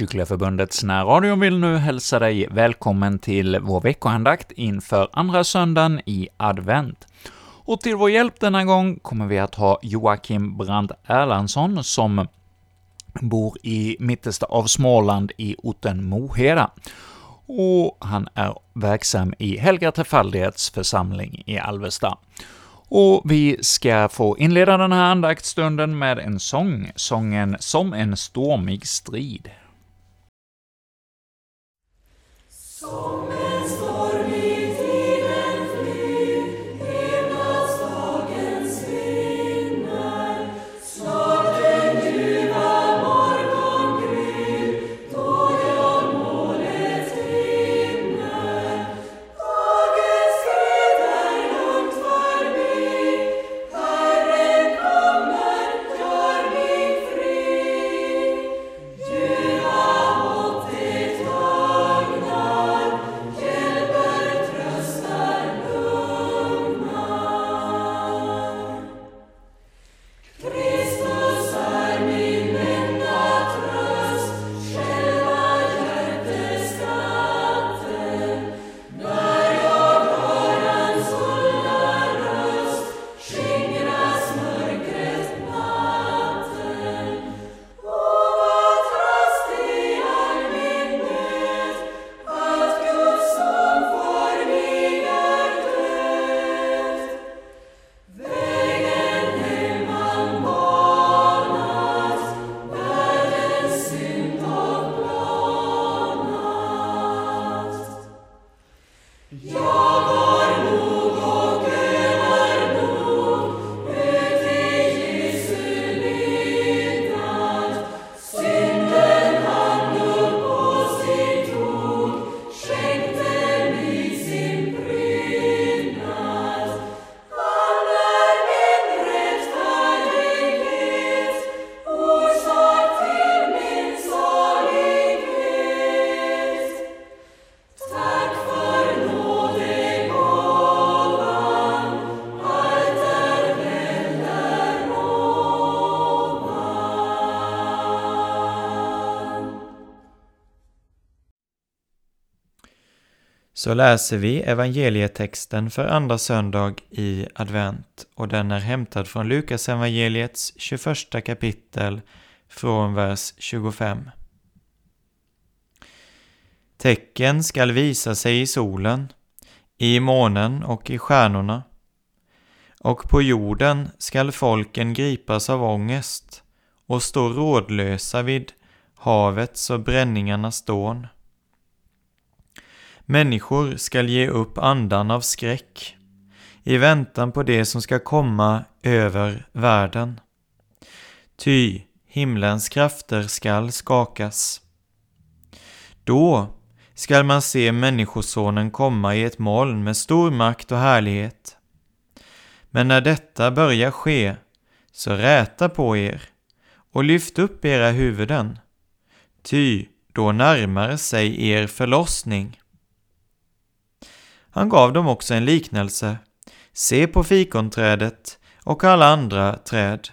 Vi närradio vill nu hälsa dig välkommen till vår veckoandakt inför andra söndagen i advent. Och till vår hjälp denna gång kommer vi att ha Joakim Brandt Erlandsson, som bor i mittersta av Småland i orten Moheda. Och han är verksam i Helga Trefaldighets församling i Alvesta. Och vi ska få inleda den här andaktsstunden med en sång, sången ”Som en stormig strid”. Som så läser vi evangelietexten för andra söndag i advent och den är hämtad från Lukas evangeliets 21 kapitel från vers 25. Tecken skall visa sig i solen, i månen och i stjärnorna, och på jorden skall folken gripas av ångest och stå rådlösa vid havets och bränningarnas dån. Människor skall ge upp andan av skräck i väntan på det som ska komma över världen. Ty himlens krafter skall skakas. Då skall man se Människosonen komma i ett moln med stor makt och härlighet. Men när detta börjar ske, så räta på er och lyft upp era huvuden, ty då närmar sig er förlossning. Han gav dem också en liknelse. Se på fikonträdet och alla andra träd.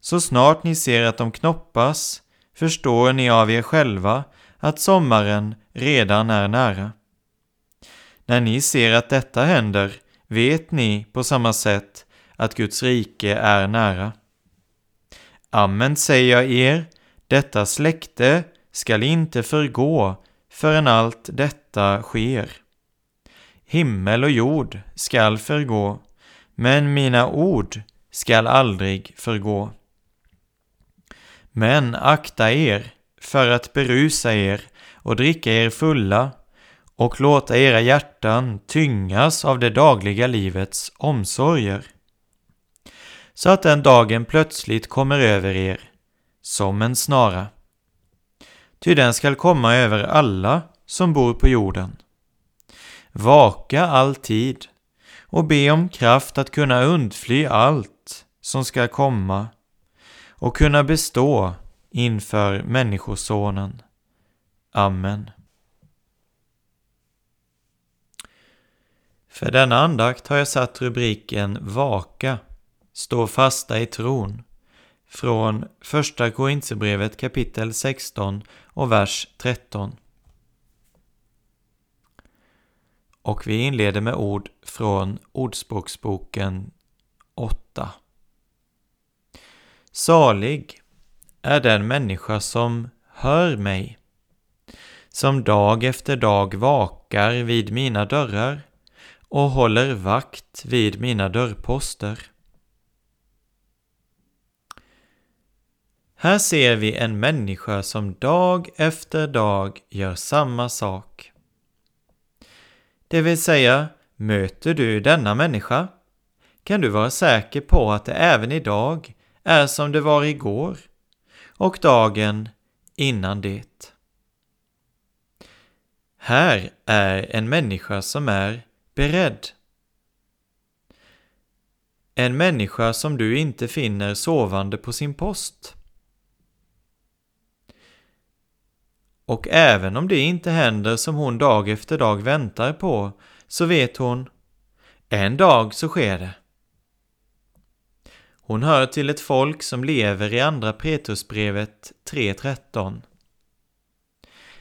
Så snart ni ser att de knoppas förstår ni av er själva att sommaren redan är nära. När ni ser att detta händer vet ni på samma sätt att Guds rike är nära. Amen säger jag er, detta släkte skall inte förgå förrän allt detta sker. Himmel och jord skall förgå, men mina ord skall aldrig förgå. Men akta er för att berusa er och dricka er fulla och låta era hjärtan tyngas av det dagliga livets omsorger. Så att den dagen plötsligt kommer över er som en snara. Ty den skall komma över alla som bor på jorden. Vaka alltid och be om kraft att kunna undfly allt som ska komma och kunna bestå inför Människosonen. Amen. För denna andakt har jag satt rubriken Vaka, stå fasta i tron, från Första Korinthierbrevet kapitel 16 och vers 13. Och vi inleder med ord från Ordspråksboken 8. Salig är den människa som hör mig, som dag efter dag vakar vid mina dörrar och håller vakt vid mina dörrposter. Här ser vi en människa som dag efter dag gör samma sak. Det vill säga, möter du denna människa kan du vara säker på att det även idag är som det var igår och dagen innan det. Här är en människa som är beredd. En människa som du inte finner sovande på sin post. Och även om det inte händer som hon dag efter dag väntar på, så vet hon, en dag så sker det. Hon hör till ett folk som lever i Andra Petrusbrevet 3.13.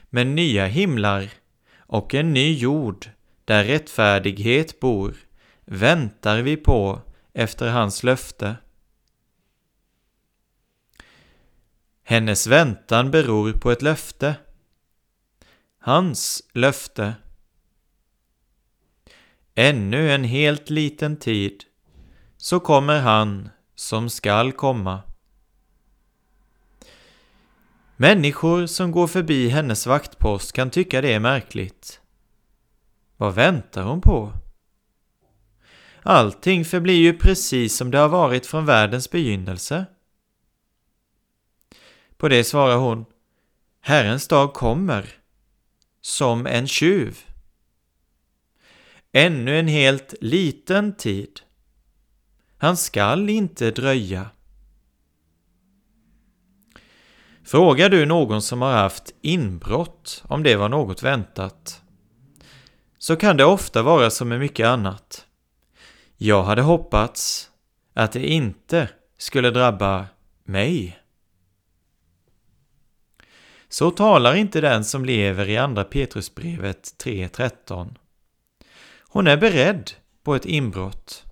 Men nya himlar och en ny jord där rättfärdighet bor väntar vi på efter hans löfte. Hennes väntan beror på ett löfte. Hans löfte. Ännu en helt liten tid så kommer han som skall komma. Människor som går förbi hennes vaktpost kan tycka det är märkligt. Vad väntar hon på? Allting förblir ju precis som det har varit från världens begynnelse. På det svarar hon Herrens dag kommer som en tjuv. Ännu en helt liten tid. Han skall inte dröja. Frågar du någon som har haft inbrott om det var något väntat, så kan det ofta vara som med mycket annat. Jag hade hoppats att det inte skulle drabba mig. Så talar inte den som lever i Andra Petrusbrevet 3.13. Hon är beredd på ett inbrott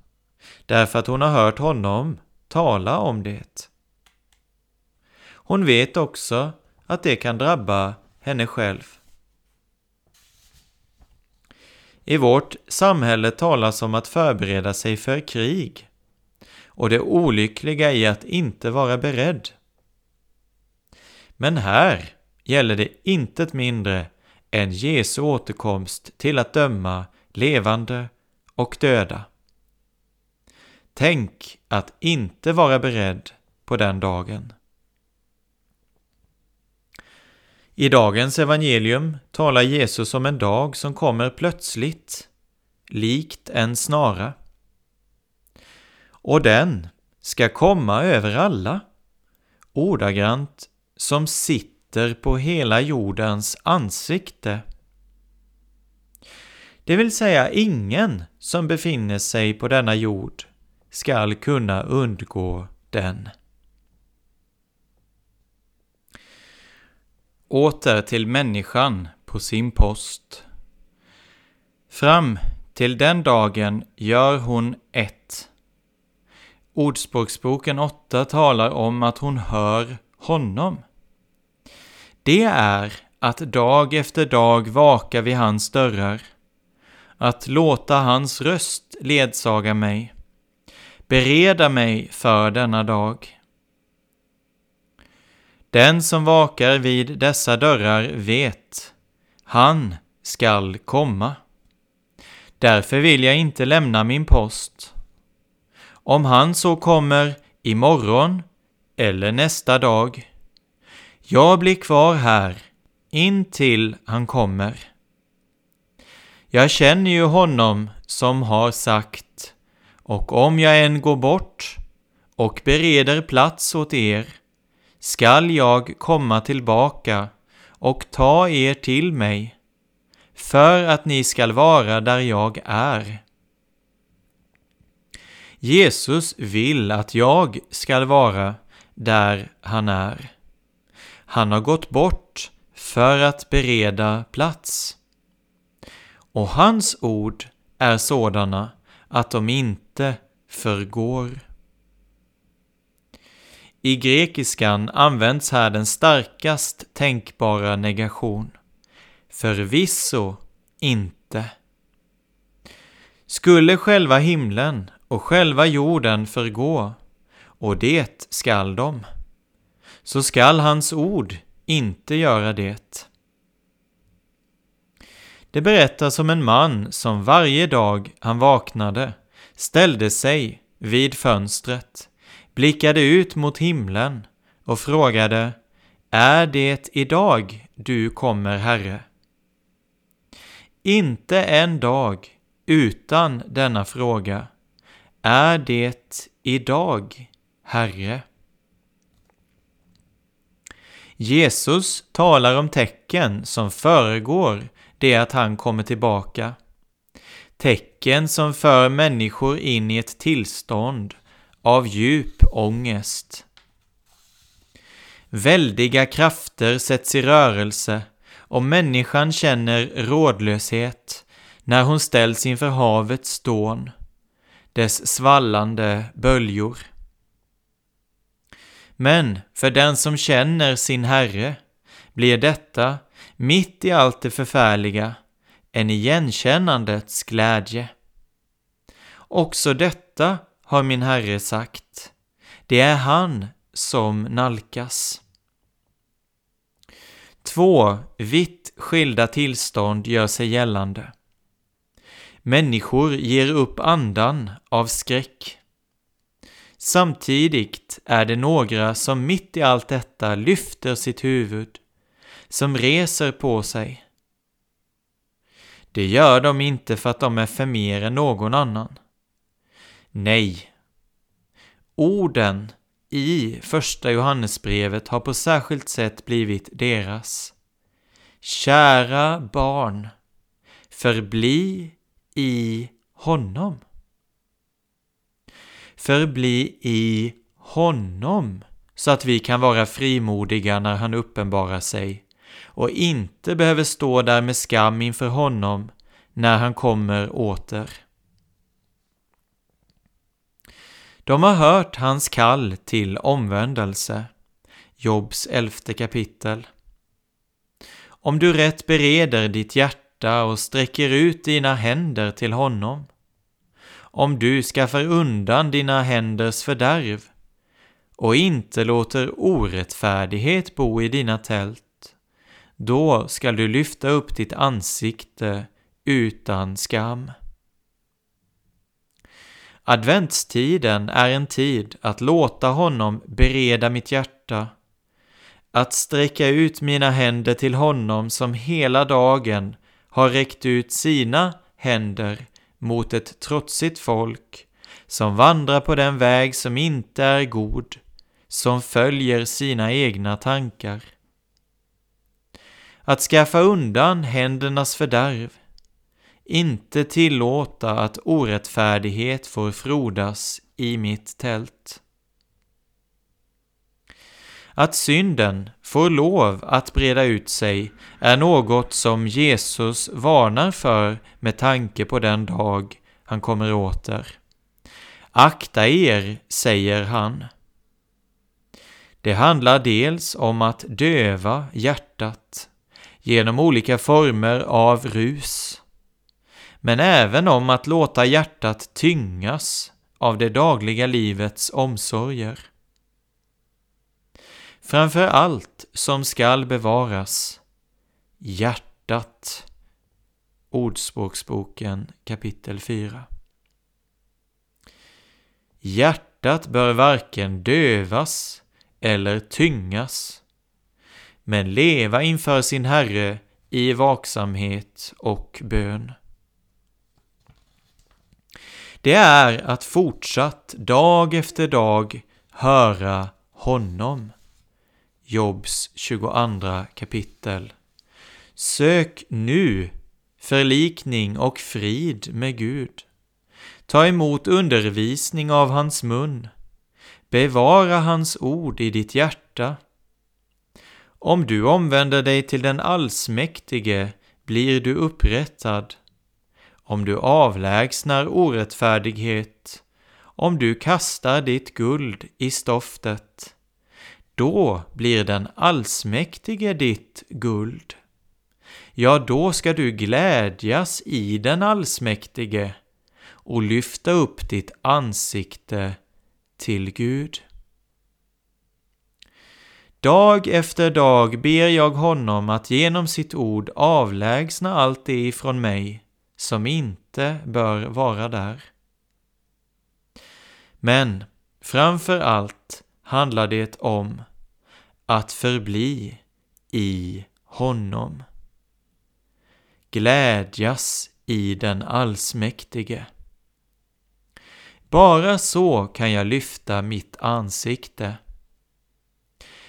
därför att hon har hört honom tala om det. Hon vet också att det kan drabba henne själv. I vårt samhälle talas om att förbereda sig för krig och det olyckliga i att inte vara beredd. Men här gäller det intet mindre än Jesu återkomst till att döma levande och döda. Tänk att inte vara beredd på den dagen. I dagens evangelium talar Jesus om en dag som kommer plötsligt, likt en snara. Och den ska komma över alla, ordagrant som sitt sitter på hela jordens ansikte. Det vill säga ingen som befinner sig på denna jord skall kunna undgå den. Åter till människan på sin post. Fram till den dagen gör hon ett. Ordspråksboken 8 talar om att hon hör honom. Det är att dag efter dag vaka vid hans dörrar, att låta hans röst ledsaga mig, bereda mig för denna dag. Den som vakar vid dessa dörrar vet, han skall komma. Därför vill jag inte lämna min post. Om han så kommer imorgon eller nästa dag, jag blir kvar här intill han kommer. Jag känner ju honom som har sagt, och om jag än går bort och bereder plats åt er, skall jag komma tillbaka och ta er till mig, för att ni skall vara där jag är. Jesus vill att jag skall vara där han är. Han har gått bort för att bereda plats. Och hans ord är sådana att de inte förgår. I grekiskan används här den starkast tänkbara negation. Förvisso inte. Skulle själva himlen och själva jorden förgå, och det skall de, så skall hans ord inte göra det. Det berättas om en man som varje dag han vaknade ställde sig vid fönstret, blickade ut mot himlen och frågade Är det idag du kommer, Herre? Inte en dag utan denna fråga Är det idag, Herre? Jesus talar om tecken som föregår det att han kommer tillbaka. Tecken som för människor in i ett tillstånd av djup ångest. Väldiga krafter sätts i rörelse och människan känner rådlöshet när hon ställs inför havets dån, dess svallande böljor. Men för den som känner sin Herre blir detta, mitt i allt det förfärliga, en igenkännandets glädje. Också detta har min Herre sagt. Det är han som nalkas. Två vitt skilda tillstånd gör sig gällande. Människor ger upp andan av skräck. Samtidigt är det några som mitt i allt detta lyfter sitt huvud, som reser på sig. Det gör de inte för att de är för mer än någon annan. Nej. Orden i första Johannesbrevet har på särskilt sätt blivit deras. Kära barn, förbli i honom. Förbli i honom så att vi kan vara frimodiga när han uppenbarar sig och inte behöver stå där med skam inför honom när han kommer åter. De har hört hans kall till omvändelse. Jobs elfte kapitel. Om du rätt bereder ditt hjärta och sträcker ut dina händer till honom, om du skaffar undan dina händers fördärv och inte låter orättfärdighet bo i dina tält, då skall du lyfta upp ditt ansikte utan skam. Adventstiden är en tid att låta honom bereda mitt hjärta, att sträcka ut mina händer till honom som hela dagen har räckt ut sina händer mot ett trotsigt folk som vandrar på den väg som inte är god, som följer sina egna tankar. Att skaffa undan händernas fördärv, inte tillåta att orättfärdighet får frodas i mitt tält. Att synden får lov att breda ut sig är något som Jesus varnar för med tanke på den dag han kommer åter. Akta er, säger han. Det handlar dels om att döva hjärtat genom olika former av rus, men även om att låta hjärtat tyngas av det dagliga livets omsorger. Framför allt som skall bevaras, hjärtat. Ordspråksboken kapitel 4. Hjärtat bör varken dövas eller tyngas, men leva inför sin Herre i vaksamhet och bön. Det är att fortsatt dag efter dag höra honom. Jobs 22 kapitel. Sök nu förlikning och frid med Gud. Ta emot undervisning av hans mun. Bevara hans ord i ditt hjärta. Om du omvänder dig till den allsmäktige blir du upprättad. Om du avlägsnar orättfärdighet, om du kastar ditt guld i stoftet, då blir den allsmäktige ditt guld. Ja, då ska du glädjas i den allsmäktige och lyfta upp ditt ansikte till Gud. Dag efter dag ber jag honom att genom sitt ord avlägsna allt det ifrån mig som inte bör vara där. Men framför allt handlar det om att förbli i honom. Glädjas i den allsmäktige. Bara så kan jag lyfta mitt ansikte.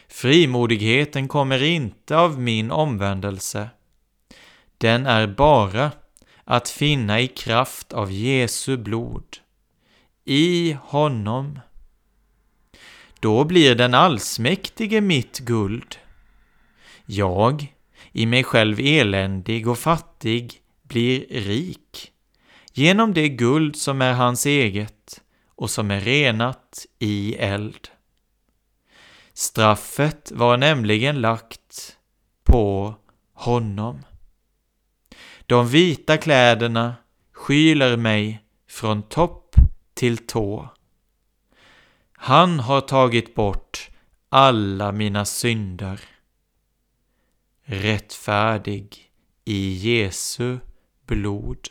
Frimodigheten kommer inte av min omvändelse. Den är bara att finna i kraft av Jesu blod. I honom. Då blir den allsmäktige mitt guld. Jag, i mig själv eländig och fattig, blir rik genom det guld som är hans eget och som är renat i eld. Straffet var nämligen lagt på honom. De vita kläderna skyler mig från topp till tå. Han har tagit bort alla mina synder. Rättfärdig i Jesu blod.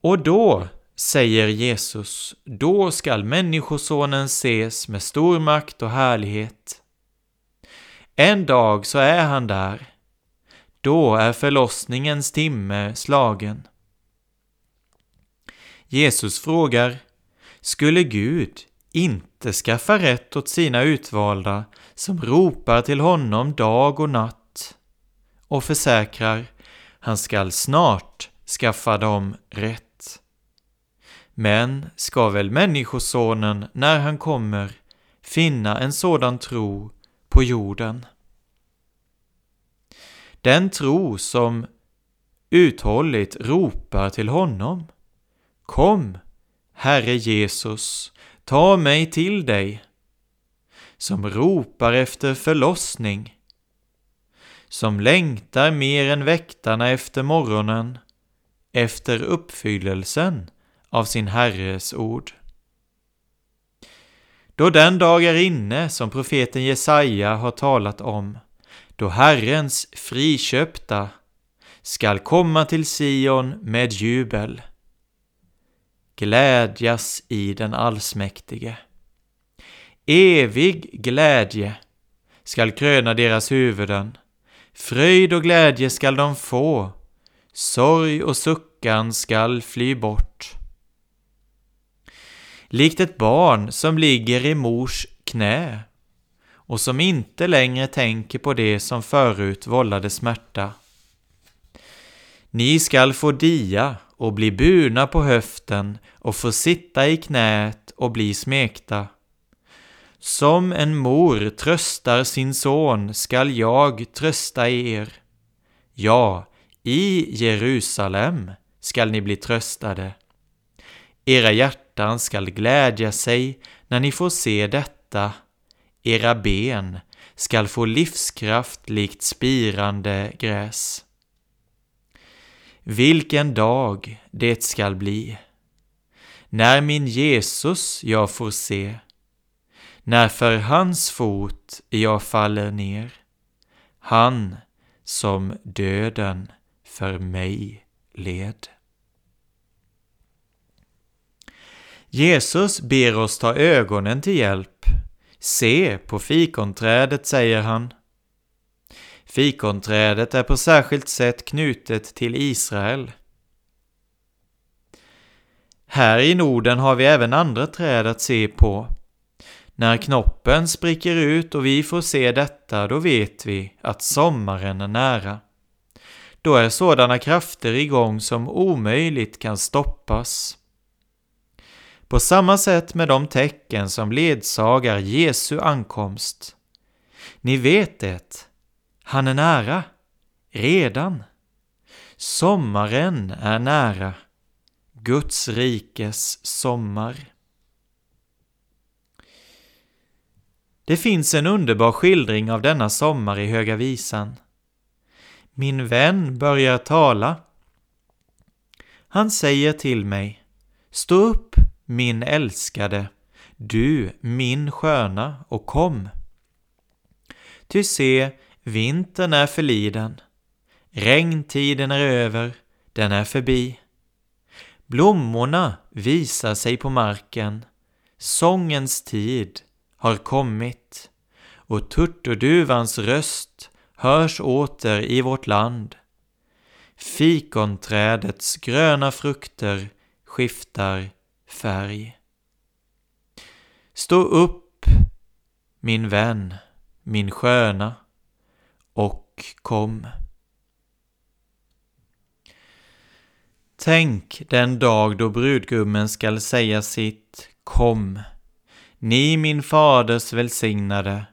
Och då, säger Jesus, då skall Människosonen ses med stor makt och härlighet. En dag så är han där. Då är förlossningens timme slagen. Jesus frågar, skulle Gud inte skaffa rätt åt sina utvalda som ropar till honom dag och natt och försäkrar, han skall snart skaffa dem rätt. Men ska väl Människosonen, när han kommer, finna en sådan tro på jorden? Den tro som uthålligt ropar till honom. Kom, Herre Jesus, ta mig till dig. Som ropar efter förlossning. Som längtar mer än väktarna efter morgonen, efter uppfyllelsen av sin Herres ord. Då den dag är inne som profeten Jesaja har talat om, då Herrens friköpta skall komma till Sion med jubel, glädjas i den allsmäktige. Evig glädje skall kröna deras huvuden, fröjd och glädje skall de få, sorg och suckan skall fly bort. Likt ett barn som ligger i mors knä och som inte längre tänker på det som förut vållade smärta. Ni skall få dia och bli burna på höften och få sitta i knät och bli smekta. Som en mor tröstar sin son skall jag trösta er. Ja, i Jerusalem skall ni bli tröstade. Era hjärtan skall glädja sig när ni får se detta. Era ben skall få livskraft likt spirande gräs. Vilken dag det skall bli, när min Jesus jag får se, när för hans fot jag faller ner, han som döden för mig led. Jesus ber oss ta ögonen till hjälp. Se på fikonträdet, säger han. Fikonträdet är på särskilt sätt knutet till Israel. Här i Norden har vi även andra träd att se på. När knoppen spricker ut och vi får se detta, då vet vi att sommaren är nära. Då är sådana krafter igång som omöjligt kan stoppas. på samma sätt med de tecken som ledsagar Jesu ankomst. Ni vet det, han är nära, redan. Sommaren är nära, Guds rikes sommar. Det finns en underbar skildring av denna sommar i Höga Visan. Min vän börjar tala. Han säger till mig, Stå upp, min älskade, du, min sköna, och kom. Ty se, vintern är förliden, regntiden är över, den är förbi. Blommorna visar sig på marken, sångens tid har kommit och turturduvans röst hörs åter i vårt land. Fikonträdets gröna frukter skiftar färg. Stå upp, min vän, min sköna, och kom. Tänk den dag då brudgummen skall säga sitt Kom, ni min faders välsignade,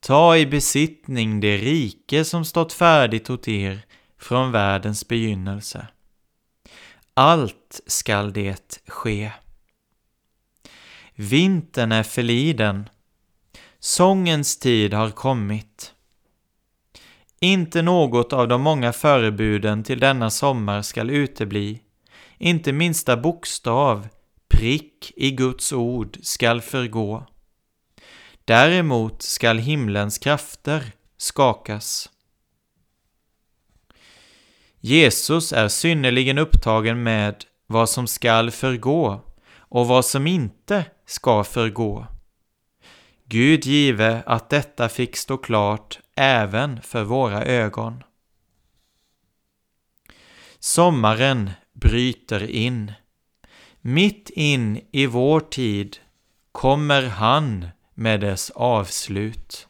ta i besittning det rike som stått färdigt åt er från världens begynnelse. Allt skall det ske. Vintern är förliden, sångens tid har kommit. Inte något av de många förebuden till denna sommar skall utebli, inte minsta bokstav, prick i Guds ord skall förgå. Däremot skall himlens krafter skakas. Jesus är synnerligen upptagen med vad som skall förgå och vad som inte ska förgå. Gud give att detta fick stå klart även för våra ögon. Sommaren bryter in. Mitt in i vår tid kommer han med dess avslut.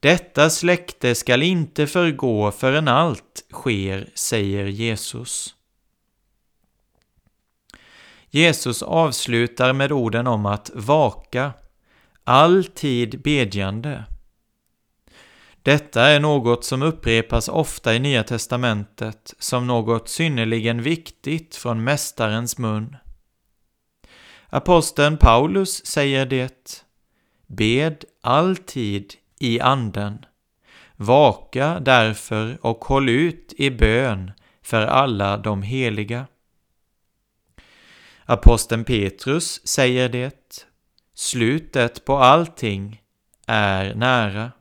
Detta släkte skall inte förgå förrän allt sker, säger Jesus. Jesus avslutar med orden om att vaka, alltid bedjande. Detta är något som upprepas ofta i Nya testamentet som något synnerligen viktigt från Mästarens mun. Aposteln Paulus säger det Bed alltid i anden. Vaka därför och håll ut i bön för alla de heliga. Aposteln Petrus säger det Slutet på allting är nära.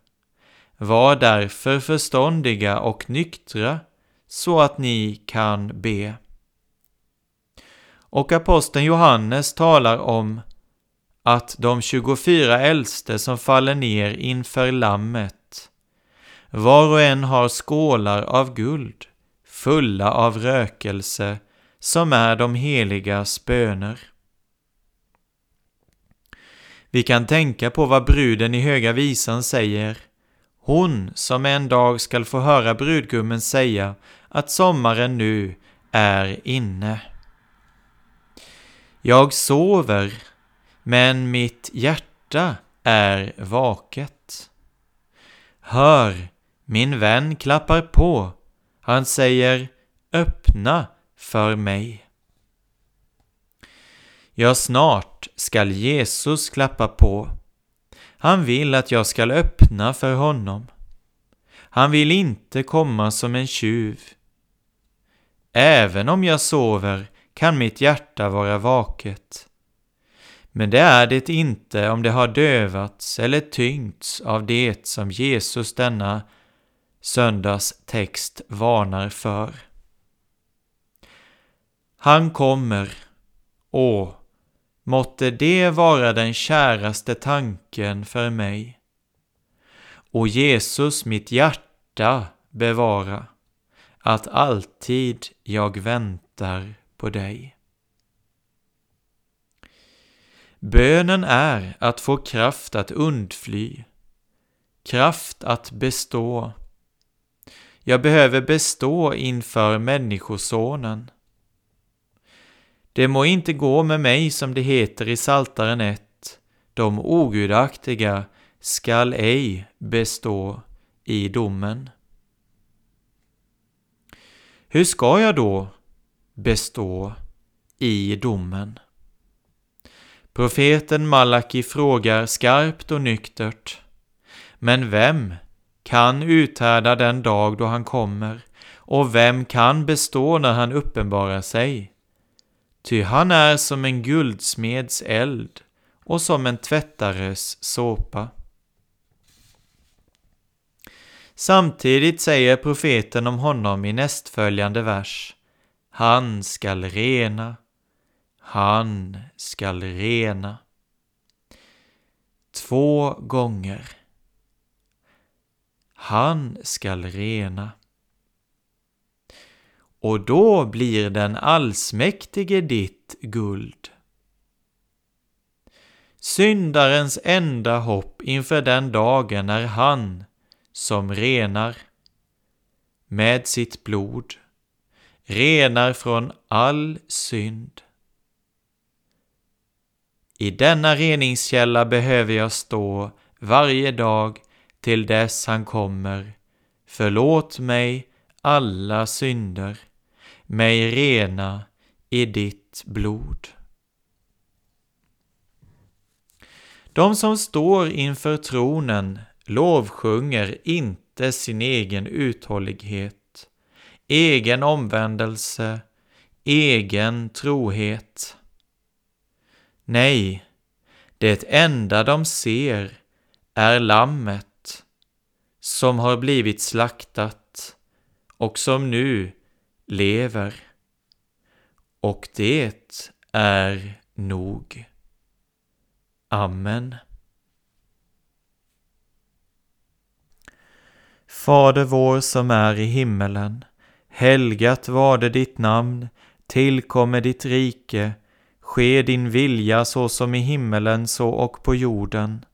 Var därför förståndiga och nyktra så att ni kan be. Och aposteln Johannes talar om att de 24 äldste som faller ner inför Lammet, var och en har skålar av guld, fulla av rökelse, som är de heligas böner. Vi kan tänka på vad bruden i Höga Visan säger hon som en dag skall få höra brudgummen säga att sommaren nu är inne. Jag sover, men mitt hjärta är vaket. Hör, min vän klappar på. Han säger öppna för mig. Ja, snart skall Jesus klappa på. Han vill att jag skall öppna för honom. Han vill inte komma som en tjuv. Även om jag sover kan mitt hjärta vara vaket. Men det är det inte om det har dövats eller tyngts av det som Jesus denna söndagstext varnar för. Han kommer, åh, Måtte det vara den käraste tanken för mig. Och Jesus mitt hjärta bevara, att alltid jag väntar på dig. Bönen är att få kraft att undfly, kraft att bestå. Jag behöver bestå inför Människosonen. Det må inte gå med mig som det heter i Saltaren 1. De ogudaktiga skall ej bestå i domen. Hur ska jag då bestå i domen? Profeten Malaki frågar skarpt och nyktert. Men vem kan uthärda den dag då han kommer, och vem kan bestå när han uppenbarar sig? Ty han är som en guldsmeds eld och som en tvättares såpa. Samtidigt säger profeten om honom i nästföljande vers. Han skall rena, han skall rena. Två gånger. Han skall rena. Och då blir den allsmäktige ditt guld. Syndarens enda hopp inför den dagen är han som renar med sitt blod, renar från all synd. I denna reningskälla behöver jag stå varje dag till dess han kommer. Förlåt mig alla synder, mig rena i ditt blod. De som står inför tronen lovsjunger inte sin egen uthållighet, egen omvändelse, egen trohet. Nej, det enda de ser är lammet som har blivit slaktat och som nu lever. Och det är nog. Amen. Fader vår som är i himmelen. Helgat varde ditt namn. Tillkomme ditt rike. Ske din vilja så som i himmelen så och på jorden.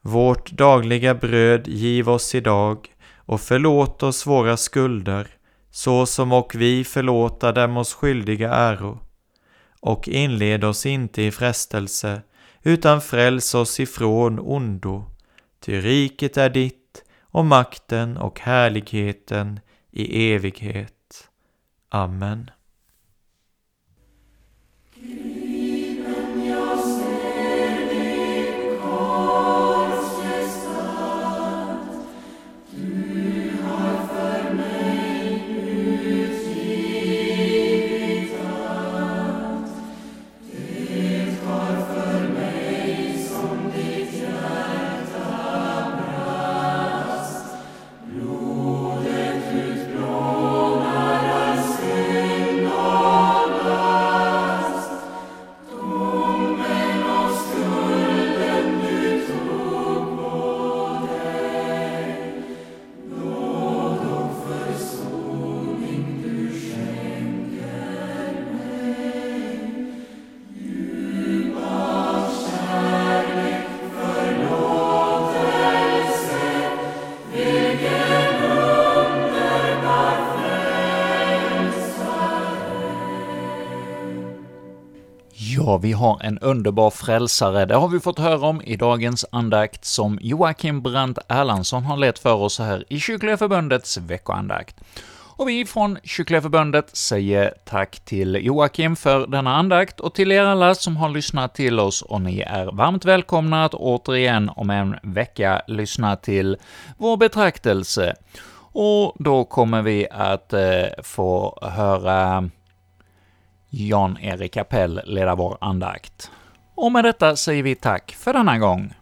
Vårt dagliga bröd giv oss idag och förlåt oss våra skulder så som och vi förlåta dem oss skyldiga äro. Och inled oss inte i frestelse utan fräls oss ifrån ondo. Ty riket är ditt och makten och härligheten i evighet. Amen. Ja, vi har en underbar frälsare. Det har vi fått höra om i dagens andakt som Joakim Brandt Erlandsson har lett för oss här i Kyrkliga Förbundets veckoandakt. Och vi från Kyrkliga Förbundet säger tack till Joakim för denna andakt och till er alla som har lyssnat till oss, och ni är varmt välkomna att återigen om en vecka lyssna till vår betraktelse. Och då kommer vi att eh, få höra Jan-Erik Kapell leda vår andakt. Och med detta säger vi tack för denna gång.